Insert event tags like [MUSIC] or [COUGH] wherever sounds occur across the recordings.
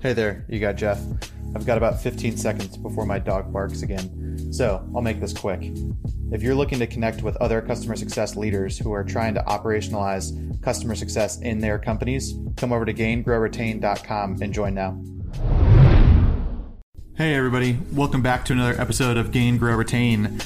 Hey there, you got Jeff. I've got about 15 seconds before my dog barks again, so I'll make this quick. If you're looking to connect with other customer success leaders who are trying to operationalize customer success in their companies, come over to gaingrowretain.com and join now. Hey, everybody, welcome back to another episode of Gain, Grow, Retain.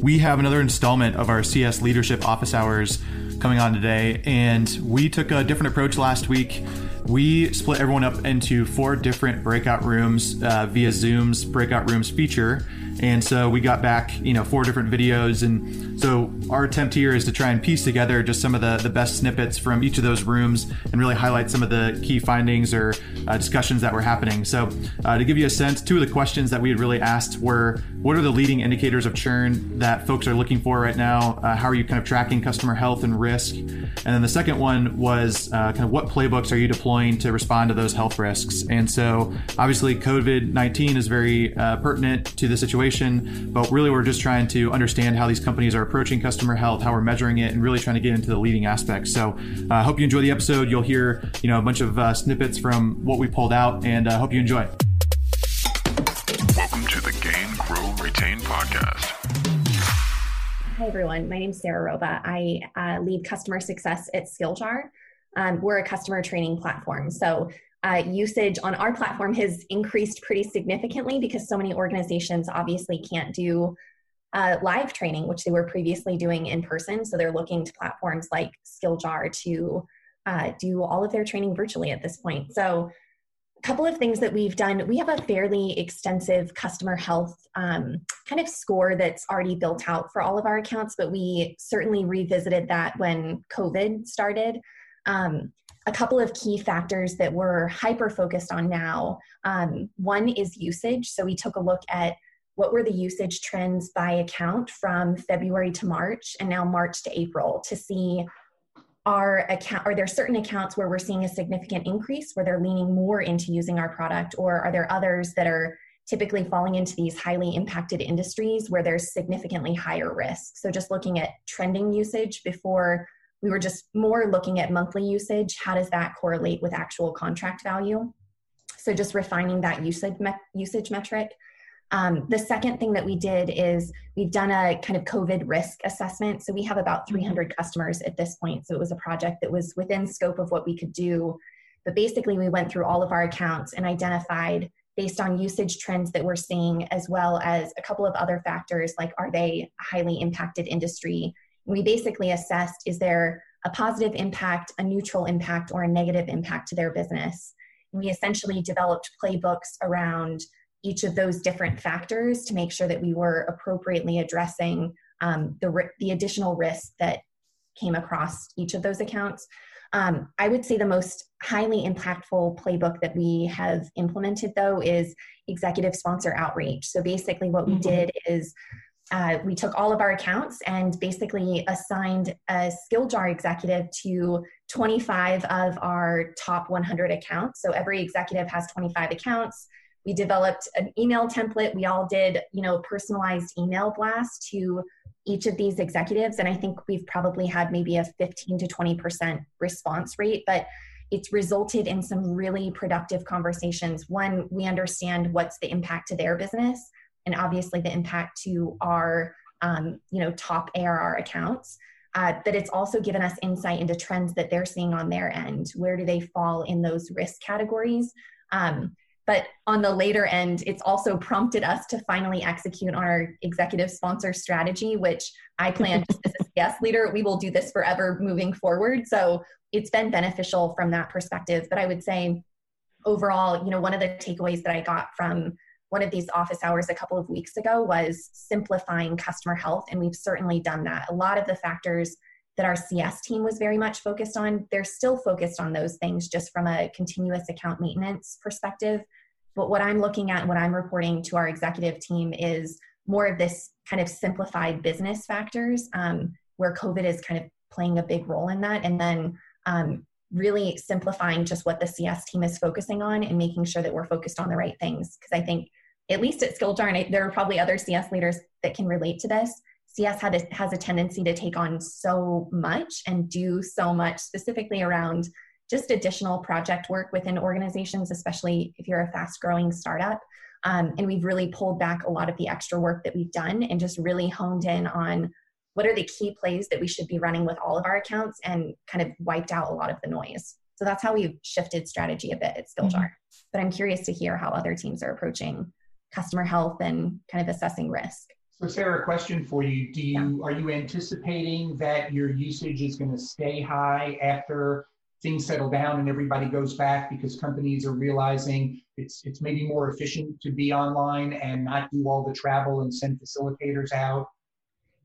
We have another installment of our CS Leadership Office Hours coming on today, and we took a different approach last week we split everyone up into four different breakout rooms uh, via Zoom's breakout rooms feature. And so we got back, you know, four different videos. And so our attempt here is to try and piece together just some of the, the best snippets from each of those rooms and really highlight some of the key findings or uh, discussions that were happening. So uh, to give you a sense, two of the questions that we had really asked were what are the leading indicators of churn that folks are looking for right now? Uh, how are you kind of tracking customer health and risk? And then the second one was uh, kind of what playbooks are you deploying to respond to those health risks? And so obviously COVID 19 is very uh, pertinent to the situation situation, but really we're just trying to understand how these companies are approaching customer health, how we're measuring it, and really trying to get into the leading aspects. So I uh, hope you enjoy the episode. You'll hear you know a bunch of uh, snippets from what we pulled out, and I uh, hope you enjoy. Welcome to the Gain, Grow, Retain podcast. Hi everyone, my name is Sarah Roba. I uh, lead customer success at Skilljar. Um, we're a customer training platform. So uh, usage on our platform has increased pretty significantly because so many organizations obviously can't do uh, live training, which they were previously doing in person. So they're looking to platforms like Skilljar to uh, do all of their training virtually at this point. So, a couple of things that we've done we have a fairly extensive customer health um, kind of score that's already built out for all of our accounts, but we certainly revisited that when COVID started. Um, a couple of key factors that we're hyper focused on now. Um, one is usage. So we took a look at what were the usage trends by account from February to March and now March to April to see our account are there certain accounts where we're seeing a significant increase where they're leaning more into using our product or are there others that are typically falling into these highly impacted industries where there's significantly higher risk so just looking at trending usage before we were just more looking at monthly usage. How does that correlate with actual contract value? So just refining that usage, me- usage metric. Um, the second thing that we did is we've done a kind of COVID risk assessment. So we have about 300 customers at this point. So it was a project that was within scope of what we could do. But basically, we went through all of our accounts and identified based on usage trends that we're seeing, as well as a couple of other factors like are they a highly impacted industry? We basically assessed is there a positive impact, a neutral impact, or a negative impact to their business. And we essentially developed playbooks around each of those different factors to make sure that we were appropriately addressing um, the, the additional risk that came across each of those accounts. Um, I would say the most highly impactful playbook that we have implemented, though, is executive sponsor outreach. So basically, what we mm-hmm. did is uh, we took all of our accounts and basically assigned a Skilljar executive to 25 of our top 100 accounts. So every executive has 25 accounts. We developed an email template. We all did, you know, personalized email blast to each of these executives, and I think we've probably had maybe a 15 to 20 percent response rate, but it's resulted in some really productive conversations. One, we understand what's the impact to their business and obviously the impact to our um, you know top ARR accounts. Uh, but it's also given us insight into trends that they're seeing on their end. Where do they fall in those risk categories? Um, but on the later end, it's also prompted us to finally execute on our executive sponsor strategy, which I plan just as a [LAUGHS] CS leader, we will do this forever moving forward. So it's been beneficial from that perspective. But I would say overall, you know, one of the takeaways that I got from one of these office hours a couple of weeks ago was simplifying customer health, and we've certainly done that. A lot of the factors that our CS team was very much focused on, they're still focused on those things just from a continuous account maintenance perspective. But what I'm looking at, and what I'm reporting to our executive team is more of this kind of simplified business factors um, where COVID is kind of playing a big role in that. And then um, really simplifying just what the CS team is focusing on and making sure that we're focused on the right things. Because I think at least at Skilljar, and there are probably other CS leaders that can relate to this. CS had a, has a tendency to take on so much and do so much, specifically around just additional project work within organizations, especially if you're a fast growing startup. Um, and we've really pulled back a lot of the extra work that we've done and just really honed in on what are the key plays that we should be running with all of our accounts and kind of wiped out a lot of the noise. So that's how we've shifted strategy a bit at Skilljar. Mm-hmm. But I'm curious to hear how other teams are approaching customer health and kind of assessing risk. So Sarah, a question for you. Do you yeah. are you anticipating that your usage is going to stay high after things settle down and everybody goes back because companies are realizing it's it's maybe more efficient to be online and not do all the travel and send facilitators out?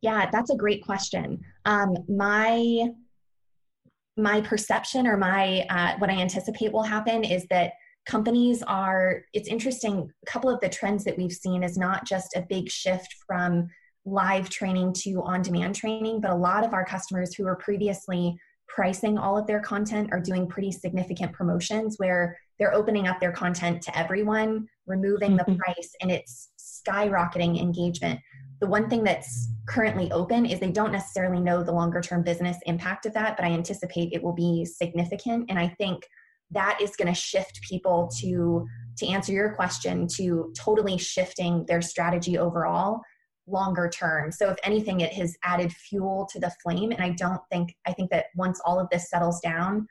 Yeah, that's a great question. Um, my my perception or my uh, what I anticipate will happen is that companies are it's interesting a couple of the trends that we've seen is not just a big shift from live training to on demand training but a lot of our customers who were previously pricing all of their content are doing pretty significant promotions where they're opening up their content to everyone removing the mm-hmm. price and it's skyrocketing engagement the one thing that's currently open is they don't necessarily know the longer term business impact of that but i anticipate it will be significant and i think that is going to shift people to to answer your question to totally shifting their strategy overall longer term. So if anything it has added fuel to the flame and i don't think i think that once all of this settles down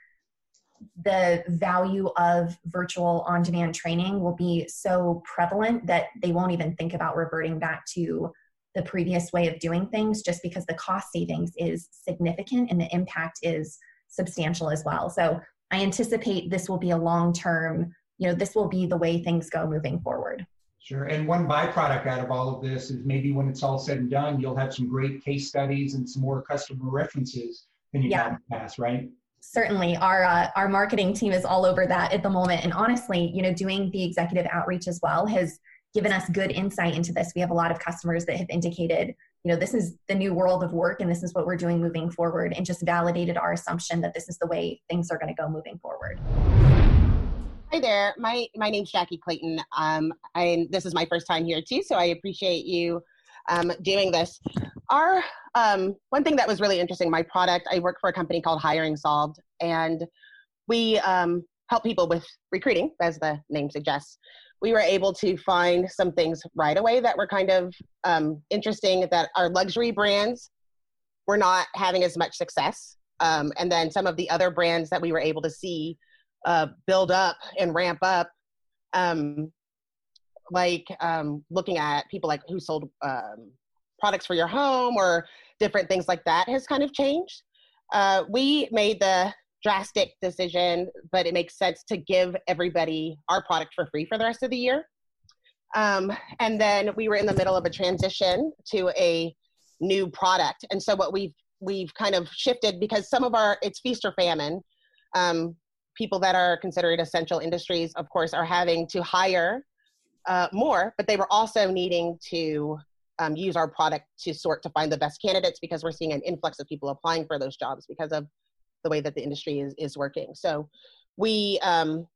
the value of virtual on demand training will be so prevalent that they won't even think about reverting back to the previous way of doing things just because the cost savings is significant and the impact is substantial as well. So I anticipate this will be a long term, you know, this will be the way things go moving forward. Sure. And one byproduct out of all of this is maybe when it's all said and done, you'll have some great case studies and some more customer references than you've yeah. had in the past, right? Certainly, our uh, our marketing team is all over that at the moment. And honestly, you know, doing the executive outreach as well has given us good insight into this. We have a lot of customers that have indicated, you know, this is the new world of work and this is what we're doing moving forward, and just validated our assumption that this is the way things are going to go moving forward. Hi there. My my name's Jackie Clayton. Um, and this is my first time here too, so I appreciate you um, doing this. Our um, one thing that was really interesting, my product. I work for a company called Hiring Solved, and we um, help people with recruiting, as the name suggests we were able to find some things right away that were kind of um, interesting that our luxury brands were not having as much success. Um, and then some of the other brands that we were able to see uh, build up and ramp up, um, like um, looking at people like who sold um, products for your home or different things like that has kind of changed. Uh, we made the drastic decision, but it makes sense to give everybody our product for free for the rest of the year. Um, and then we were in the middle of a transition to a new product, and so what we've we've kind of shifted because some of our it's feast or famine. Um, people that are considered essential industries, of course, are having to hire uh, more, but they were also needing to um, use our product to sort to find the best candidates because we're seeing an influx of people applying for those jobs because of the way that the industry is, is working. So we um,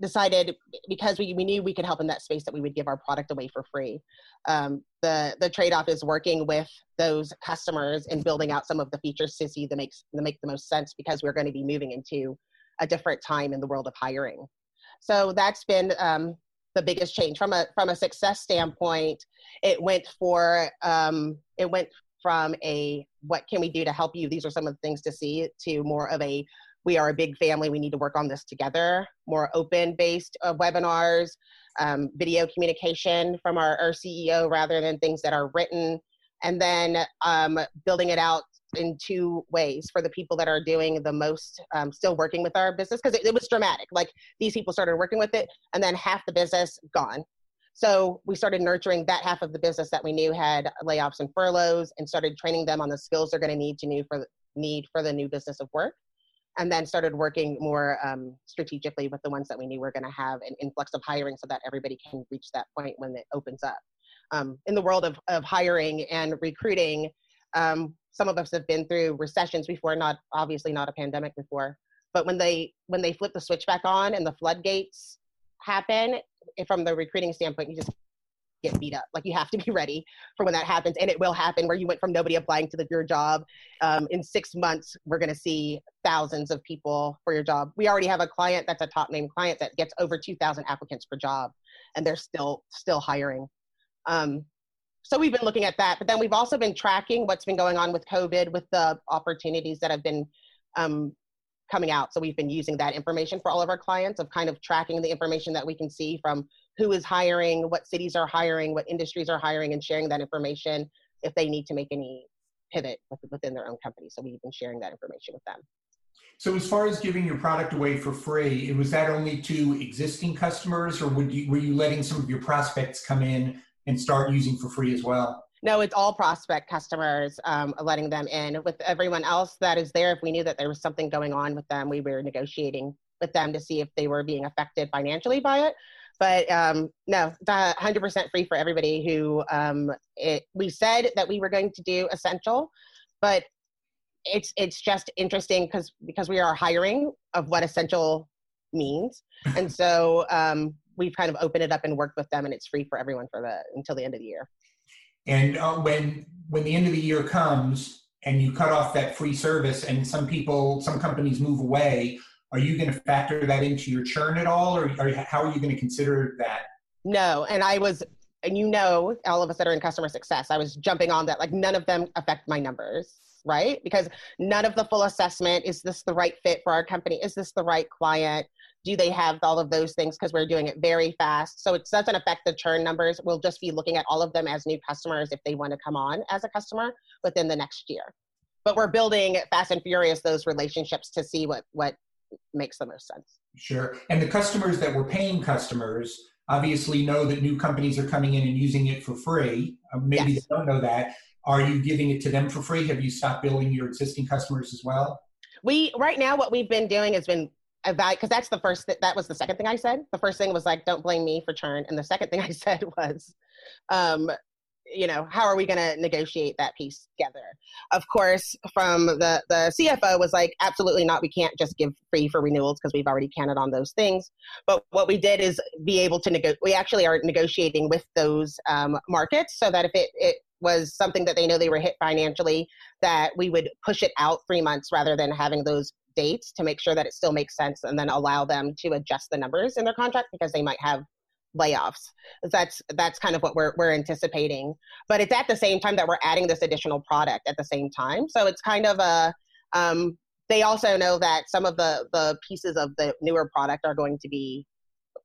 decided because we, we knew we could help in that space that we would give our product away for free. Um, the the trade off is working with those customers and building out some of the features to see that makes that make the most sense because we're going to be moving into a different time in the world of hiring. So that's been um, the biggest change from a from a success standpoint. It went for um, it went from a what can we do to help you? These are some of the things to see to more of a we are a big family. We need to work on this together. More open based uh, webinars um, video communication from our, our, ceo rather than things that are written. And then um, building it out in two ways for the people that are doing the most um, still working with our business because it, it was dramatic. Like these people started working with it and then half the business gone so we started nurturing that half of the business that we knew had layoffs and furloughs and started training them on the skills they're going to need to new for need for the new business of work. And then started working more um, strategically with the ones that we knew were going to have an influx of hiring so that everybody can reach that point when it opens up. Um, in the world of, of hiring and recruiting, um, some of us have been through recessions before, not obviously not a pandemic before. But when they when they flip the switch back on and the floodgates happen, from the recruiting standpoint, you just get beat up. Like you have to be [LAUGHS] ready for when that happens, and it will happen. Where you went from nobody applying to the, your job, um, in six months, we're going to see thousands of people for your job. We already have a client that's a top name client that gets over two thousand applicants per job, and they're still still hiring. Um, so we've been looking at that, but then we've also been tracking what's been going on with COVID, with the opportunities that have been um, coming out. So we've been using that information for all of our clients of kind of tracking the information that we can see from who is hiring, what cities are hiring, what industries are hiring, and sharing that information if they need to make any pivot within their own company. So we've been sharing that information with them. So as far as giving your product away for free, was that only to existing customers, or you, were you letting some of your prospects come in and start using for free as well? No, it's all prospect customers, um, letting them in. With everyone else that is there, if we knew that there was something going on with them, we were negotiating with them to see if they were being affected financially by it. But um, no, the 100% free for everybody who um, it, we said that we were going to do essential, but it's it's just interesting because because we are hiring of what essential means, [LAUGHS] and so um, we've kind of opened it up and worked with them, and it's free for everyone for the until the end of the year. And uh, when when the end of the year comes and you cut off that free service, and some people, some companies move away, are you going to factor that into your churn at all, or, or how are you going to consider that? No, and I was, and you know, all of us that are in customer success, I was jumping on that. Like none of them affect my numbers right? Because none of the full assessment is this the right fit for our company? Is this the right client? Do they have all of those things? Because we're doing it very fast. So it doesn't affect the churn numbers. We'll just be looking at all of them as new customers if they want to come on as a customer within the next year. But we're building fast and furious those relationships to see what what makes the most sense. Sure. And the customers that were paying customers obviously know that new companies are coming in and using it for free. Uh, maybe yes. they don't know that. Are you giving it to them for free? Have you stopped billing your existing customers as well? We right now what we've been doing has been because that's the first th- that was the second thing I said. The first thing was like, don't blame me for churn, and the second thing [LAUGHS] I said was, um, you know, how are we going to negotiate that piece together? Of course, from the the CFO was like, absolutely not. We can't just give free for renewals because we've already counted on those things. But what we did is be able to negotiate. We actually are negotiating with those um, markets so that if it, it was something that they know they were hit financially, that we would push it out three months rather than having those dates to make sure that it still makes sense and then allow them to adjust the numbers in their contract because they might have layoffs. That's that's kind of what we're we're anticipating. But it's at the same time that we're adding this additional product at the same time. So it's kind of a um, they also know that some of the the pieces of the newer product are going to be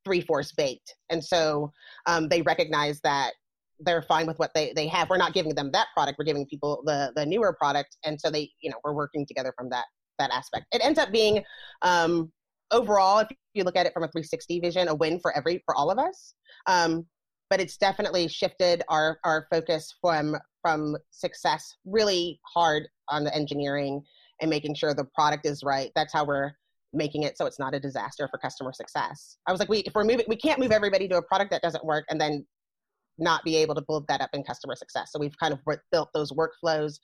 three fourths baked, and so um, they recognize that they're fine with what they, they have. We're not giving them that product. We're giving people the the newer product, and so they you know we're working together from that that aspect. It ends up being um, overall, if you look at it from a 360 vision, a win for every for all of us. Um, but it's definitely shifted our our focus from from success really hard on the engineering and making sure the product is right. That's how we're making it so it's not a disaster for customer success. I was like, we if we're moving, we can't move everybody to a product that doesn't work and then not be able to build that up in customer success. So we've kind of built those workflows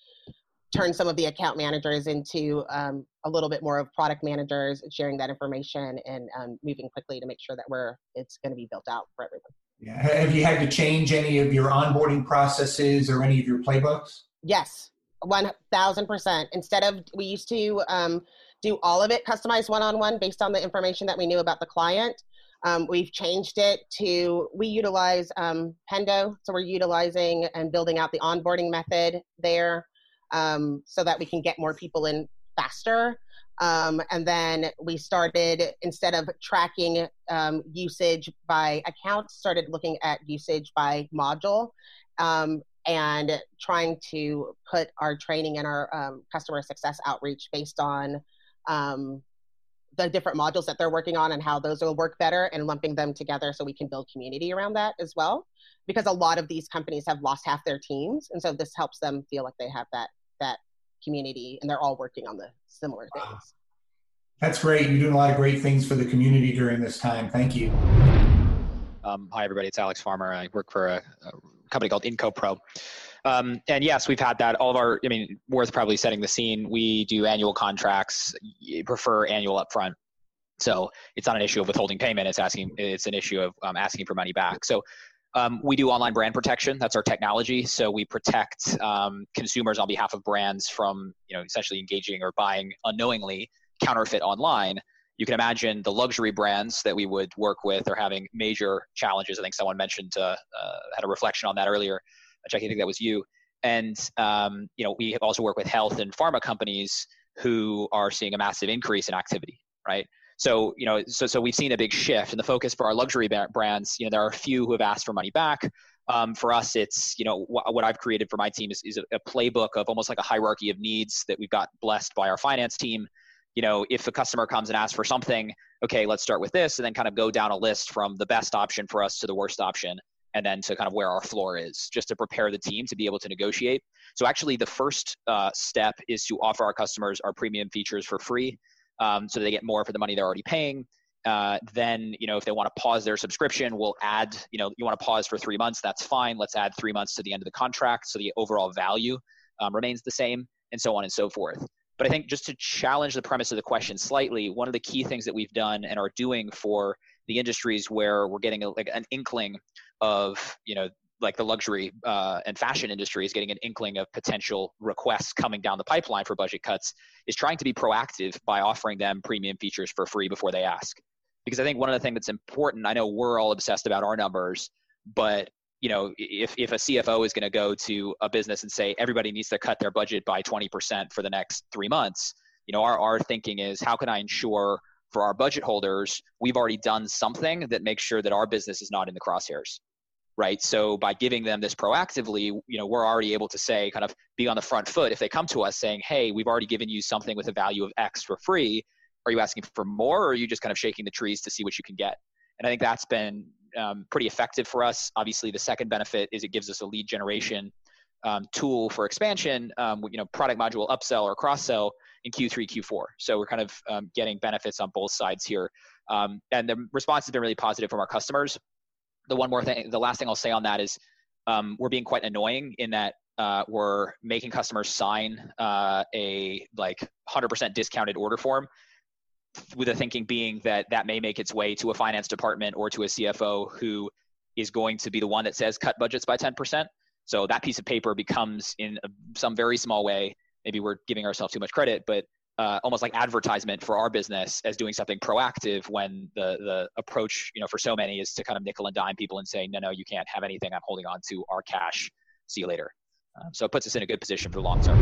turn some of the account managers into um, a little bit more of product managers, sharing that information and um, moving quickly to make sure that we're it's going to be built out for everyone. Yeah. Have you had to change any of your onboarding processes or any of your playbooks? Yes, one thousand percent. Instead of we used to um, do all of it customized one on one based on the information that we knew about the client. Um, we've changed it to we utilize um, Pendo, so we're utilizing and building out the onboarding method there um, so that we can get more people in faster. Um, and then we started instead of tracking um, usage by account, started looking at usage by module um, and trying to put our training and our um, customer success outreach based on um, the different modules that they're working on and how those will work better and lumping them together so we can build community around that as well because a lot of these companies have lost half their teams and so this helps them feel like they have that that community and they're all working on the similar things. Wow. That's great. You're doing a lot of great things for the community during this time. Thank you. Um, hi, everybody. It's Alex Farmer. I work for a, a company called IncoPro. Um, and yes, we've had that. All of our, I mean, worth probably setting the scene. We do annual contracts, prefer annual upfront. So it's not an issue of withholding payment. It's asking, it's an issue of um, asking for money back. So Um, we do online brand protection. That's our technology. So we protect um, consumers on behalf of brands from, you know, essentially engaging or buying unknowingly counterfeit online. You can imagine the luxury brands that we would work with are having major challenges. I think someone mentioned uh, uh, had a reflection on that earlier. Jackie, I think that was you. And um, you know, we also work with health and pharma companies who are seeing a massive increase in activity, right? So, you know, so, so we've seen a big shift and the focus for our luxury brands, you know, there are a few who have asked for money back. Um, for us, it's, you know, wh- what I've created for my team is, is a, a playbook of almost like a hierarchy of needs that we've got blessed by our finance team. You know, if a customer comes and asks for something, okay, let's start with this and then kind of go down a list from the best option for us to the worst option and then to kind of where our floor is, just to prepare the team to be able to negotiate. So actually, the first uh, step is to offer our customers our premium features for free um, so they get more for the money they're already paying. Uh, then you know if they want to pause their subscription we'll add you know you want to pause for three months that's fine let's add three months to the end of the contract so the overall value um, remains the same and so on and so forth but i think just to challenge the premise of the question slightly one of the key things that we've done and are doing for the industries where we're getting a, like an inkling of you know like the luxury uh, and fashion industry is getting an inkling of potential requests coming down the pipeline for budget cuts is trying to be proactive by offering them premium features for free before they ask. Because i think one of the things that's important i know we're all obsessed about our numbers but you know if, if a cfo is going to go to a business and say everybody needs to cut their budget by 20% for the next three months you know our, our thinking is how can i ensure for our budget holders we've already done something that makes sure that our business is not in the crosshairs right? So by giving them this proactively you know we're already able to say kind of be on the front foot. If they come to us saying hey we've already given you something with a value of x for free are you asking for more or are you just kind of shaking the trees to see what you can get? And i think that's been um, pretty effective for us. Obviously the second benefit is it gives us a lead generation um, tool for expansion um, you know product module upsell or cross sell in q3 q4 so we're kind of um, getting benefits on both sides here. Um, and the response has been really positive from our customers the one more thing, the last thing I'll say on that is um, we're being quite annoying in that uh, we're making customers sign uh, a like 100% discounted order form with the thinking being that that may make its way to a finance department or to a CFO who is going to be the one that says cut budgets by 10%. So that piece of paper becomes in some very small way, maybe we're giving ourselves too much credit, but uh, almost like advertisement for our business as doing something proactive when the the approach you know for so many is to kind of nickel and dime people and say no no you can't have anything. I'm holding on to our cash. See you later. Um, so it puts us in a good position for the long term.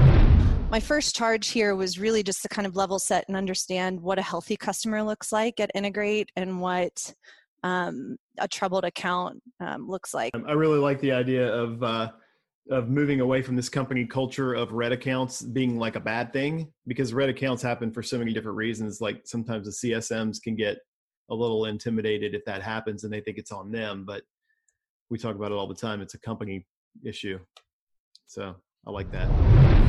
My first charge here was really just to kind of level set and understand what a healthy customer looks like at integrate and what um, a troubled account um, looks like. I really like the idea of uh, of moving away from this company culture of red accounts being like a bad thing because red accounts happen for so many different reasons. Like sometimes the csms can get a little intimidated if that happens and they think it's on them but we talk about it all the time. It's a company issue. So i like that.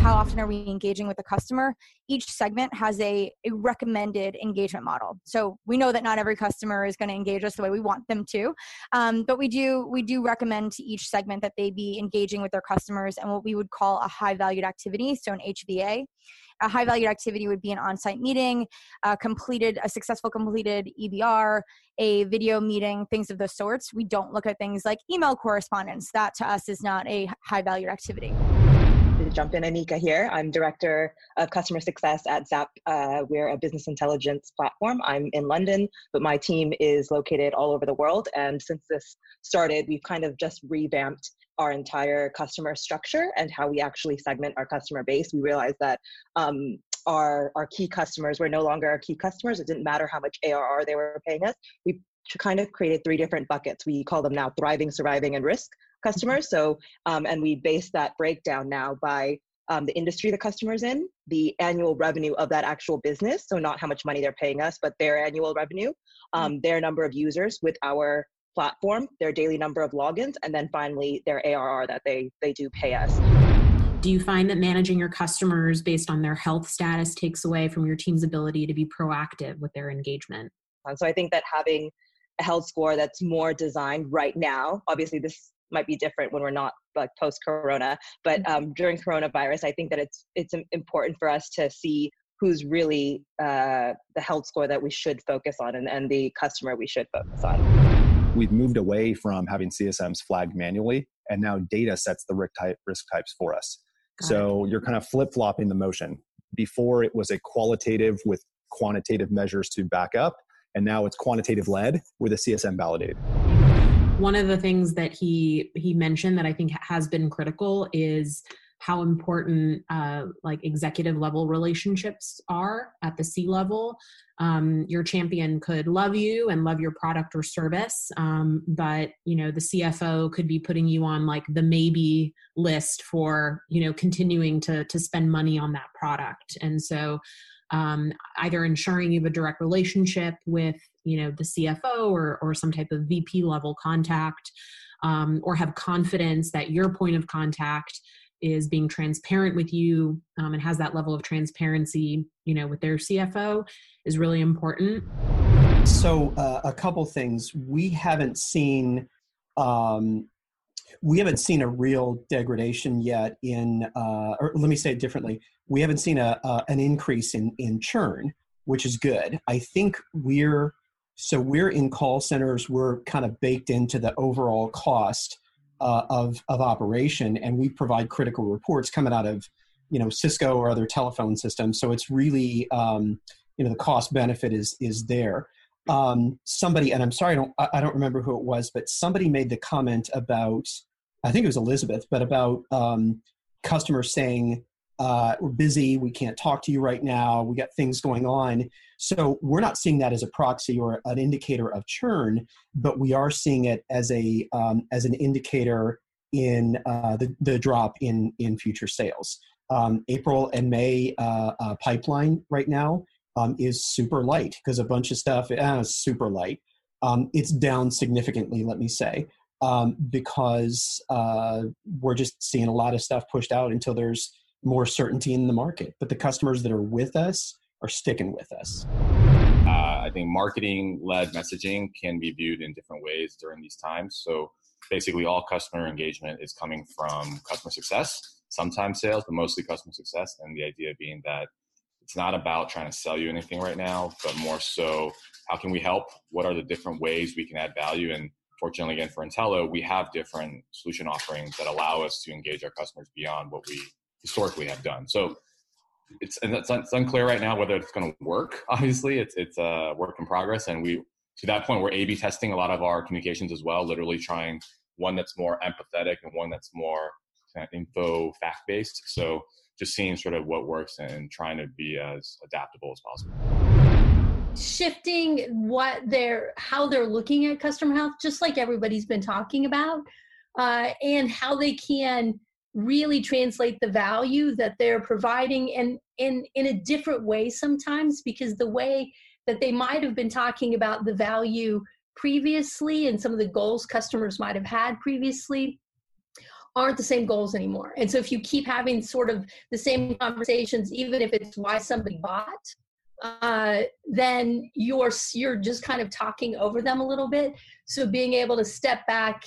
How often are we engaging with the customer? Each segment has a, a recommended engagement model. So we know that not every customer is going to engage us the way we want them to um, but we do we do recommend to each segment that they be engaging with their customers and what we would call a high valued activity so an hva a high valued activity would be an on-site meeting a completed a successful completed ebr a video meeting things of those sorts we don't look at things like email correspondence that to us is not a high valued activity to jump in, Anika here. I'm Director of Customer Success at Zap. Uh, we're a business intelligence platform. I'm in London, but my team is located all over the world. And since this started, we've kind of just revamped our entire customer structure and how we actually segment our customer base. We realized that um, our, our key customers were no longer our key customers. It didn't matter how much ARR they were paying us. We kind of created three different buckets. We call them now thriving, surviving, and risk customers. So, um, and we base that breakdown now by um, the industry the customer's in, the annual revenue of that actual business. So, not how much money they're paying us, but their annual revenue, um, mm-hmm. their number of users with our platform, their daily number of logins, and then finally their ARR that they they do pay us. Do you find that managing your customers based on their health status takes away from your team's ability to be proactive with their engagement? And so I think that having a health score that's more designed right now, obviously this might be different when we're not like post corona but mm-hmm. um, during coronavirus i think that it's it's important for us to see who's really uh, the health score that we should focus on and, and the customer we should focus on We've moved away from having CSMs flagged manually, and now data sets the risk, type, risk types for us. Got so it. you're kind of flip flopping the motion. Before it was a qualitative with quantitative measures to back up, and now it's quantitative led with a CSM validated. One of the things that he he mentioned that I think has been critical is how important uh, like executive level relationships are at the C level. Um, your champion could love you and love your product or service, um, but you know the CFO could be putting you on like the maybe list for you know continuing to to spend money on that product. And so um, either ensuring you have a direct relationship with you know the CFO or or some type of VP level contact. Um, or have confidence that your point of contact is being transparent with you um, and has that level of transparency you know with their cfo is really important. So uh, a couple things. We haven't seen um, we haven't seen a real degradation yet in uh, or let me say it differently. We haven't seen a, an increase in in churn which is good. I think we're so we're in call centers. We're kind of baked into the overall cost uh, of of operation, and we provide critical reports coming out of you know Cisco or other telephone systems. So it's really um, you know the cost benefit is is there. Um, somebody, and I'm sorry, I don't I don't remember who it was, but somebody made the comment about I think it was Elizabeth, but about um, customers saying uh, we're busy, we can't talk to you right now, we got things going on. So we're not seeing that as a proxy or an indicator of churn, but we are seeing it as a um, as an indicator in uh, the, the drop in in future sales. Um, April and May uh, uh, pipeline right now um, is super light because a bunch of stuff uh, is super light. Um, it's down significantly, let me say, um, because uh, we're just seeing a lot of stuff pushed out until there's more certainty in the market. But the customers that are with us are sticking with us. Uh, I think marketing led messaging can be viewed in different ways during these times. So basically, all customer engagement is coming from customer success, sometimes sales, but mostly customer success. And the idea being that it's not about trying to sell you anything right now, but more so, how can we help? What are the different ways we can add value? And fortunately, again, for Intello, we have different solution offerings that allow us to engage our customers beyond what we historically have done. So it's and it's, it's unclear right now whether it's going to work. [LAUGHS] Obviously, it's it's a work in progress, and we to that point we're A/B testing a lot of our communications as well. Literally trying one that's more empathetic and one that's more kind of info fact based. So just seeing sort of what works and trying to be as adaptable as possible shifting what they're how they're looking at customer health just like everybody's been talking about uh, and how they can really translate the value that they're providing and in in a different way sometimes because the way that they might have been talking about the value previously and some of the goals customers might have had previously aren't the same goals anymore. And so if you keep having sort of the same conversations, even if it's why somebody bought, uh, then you're you're just kind of talking over them a little bit. So being able to step back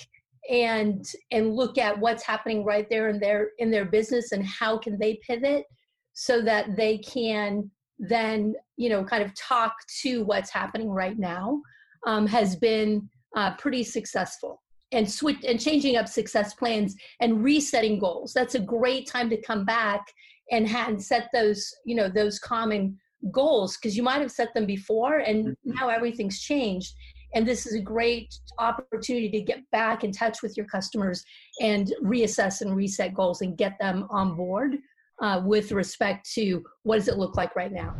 and and look at what's happening right there in their in their business and how can they pivot so that they can then you know kind of talk to what's happening right now um, has been uh, pretty successful. And switch and changing up success plans and resetting goals. That's a great time to come back and, and set those you know those common goals because you might have set them before and mm-hmm. now everything's changed and this is a great opportunity to get back in touch with your customers and reassess and reset goals and get them on board uh, with respect to what does it look like right now.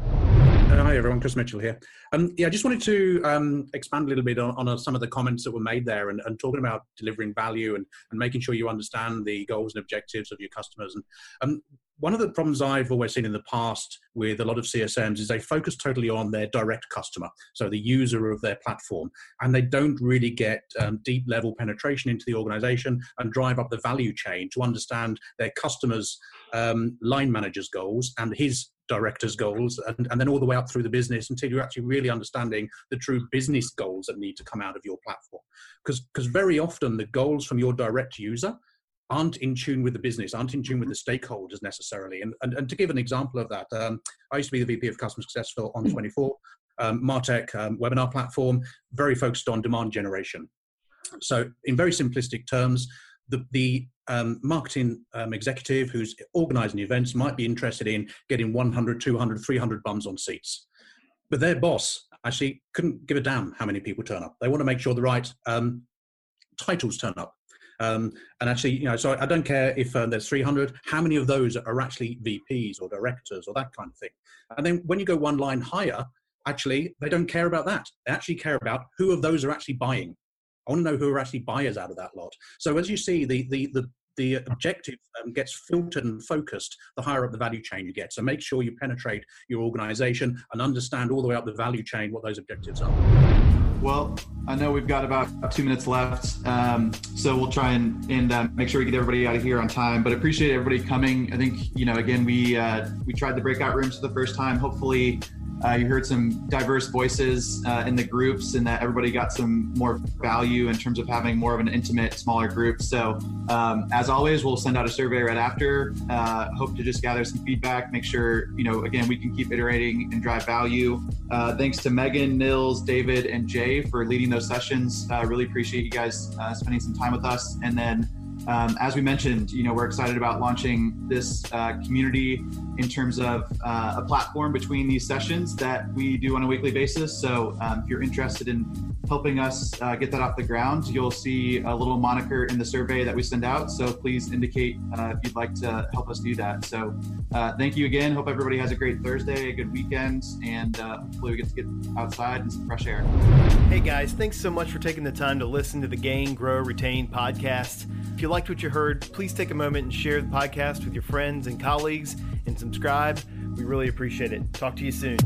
Uh, hi everyone, Chris Mitchell here. Um, yeah, I just wanted to um, expand a little bit on, on uh, some of the comments that were made there and, and talking about delivering value and, and, making sure you understand the goals and objectives of your customers. And um, one of the problems I've always seen in the past with a lot of CSMs is they focus totally on their direct customer, so the user of their platform, and they don't really get um, deep level penetration into the organization and drive up the value chain to understand their customers' um, line manager's goals and his director's goals, and, and then all the way up through the business until you're actually really understanding the true business goals that need to come out of your platform. Because very often the goals from your direct user aren't in tune with the business, aren't in tune with the stakeholders necessarily. And, and, and to give an example of that, um, I used to be the VP of Customer Success for On24, um, Martech um, webinar platform, very focused on demand generation. so, in very simplistic terms, the, the um, marketing um, executive who's organizing events might be interested in getting 100, 200, 300 bums on seats. But their boss actually couldn't give a damn how many people turn up. They want to make sure the right um, titles turn up. Um, and actually, you know, so I don't care if uh, there's 300, how many of those are actually VPs or directors or that kind of thing. And then when you go one line higher, actually, they don't care about that. They actually care about who of those are actually buying. I want to know who are actually buyers out of that lot. So as you see, the the the the objective um, gets filtered and focused the higher up the value chain you get. So make sure you penetrate your organization and understand all the way up the value chain what those objectives are. Well, I know we've got about two minutes left, um, so we'll try and and uh, make sure we get everybody out of here on time. But appreciate everybody coming. I think you know again we uh, we tried the breakout rooms for the first time. Hopefully uh, you heard some diverse voices uh, in the groups, and that everybody got some more value in terms of having more of an intimate, smaller group. So, um, as always, we'll send out a survey right after. Uh, hope to just gather some feedback, make sure you know again we can keep iterating and drive value. Uh, thanks to Megan, Nils, David, and Jay for leading those sessions. Uh, really appreciate you guys uh, spending some time with us, and then. Um, as we mentioned, you know, we're excited about launching this uh, community in terms of uh, a platform between these sessions that we do on a weekly basis. So um, if you're interested in helping us uh, get that off the ground, you'll see a little moniker in the survey that we send out. So please indicate uh, if you'd like to help us do that. So uh, thank you again. Hope everybody has a great Thursday, a good weekend, and uh, hopefully we get to get outside and some fresh air. Hey guys, thanks so much for taking the time to listen to the Gain, Grow, Retain podcast. If you liked what you heard, please take a moment and share the podcast with your friends and colleagues and subscribe. We really appreciate it. Talk to you soon.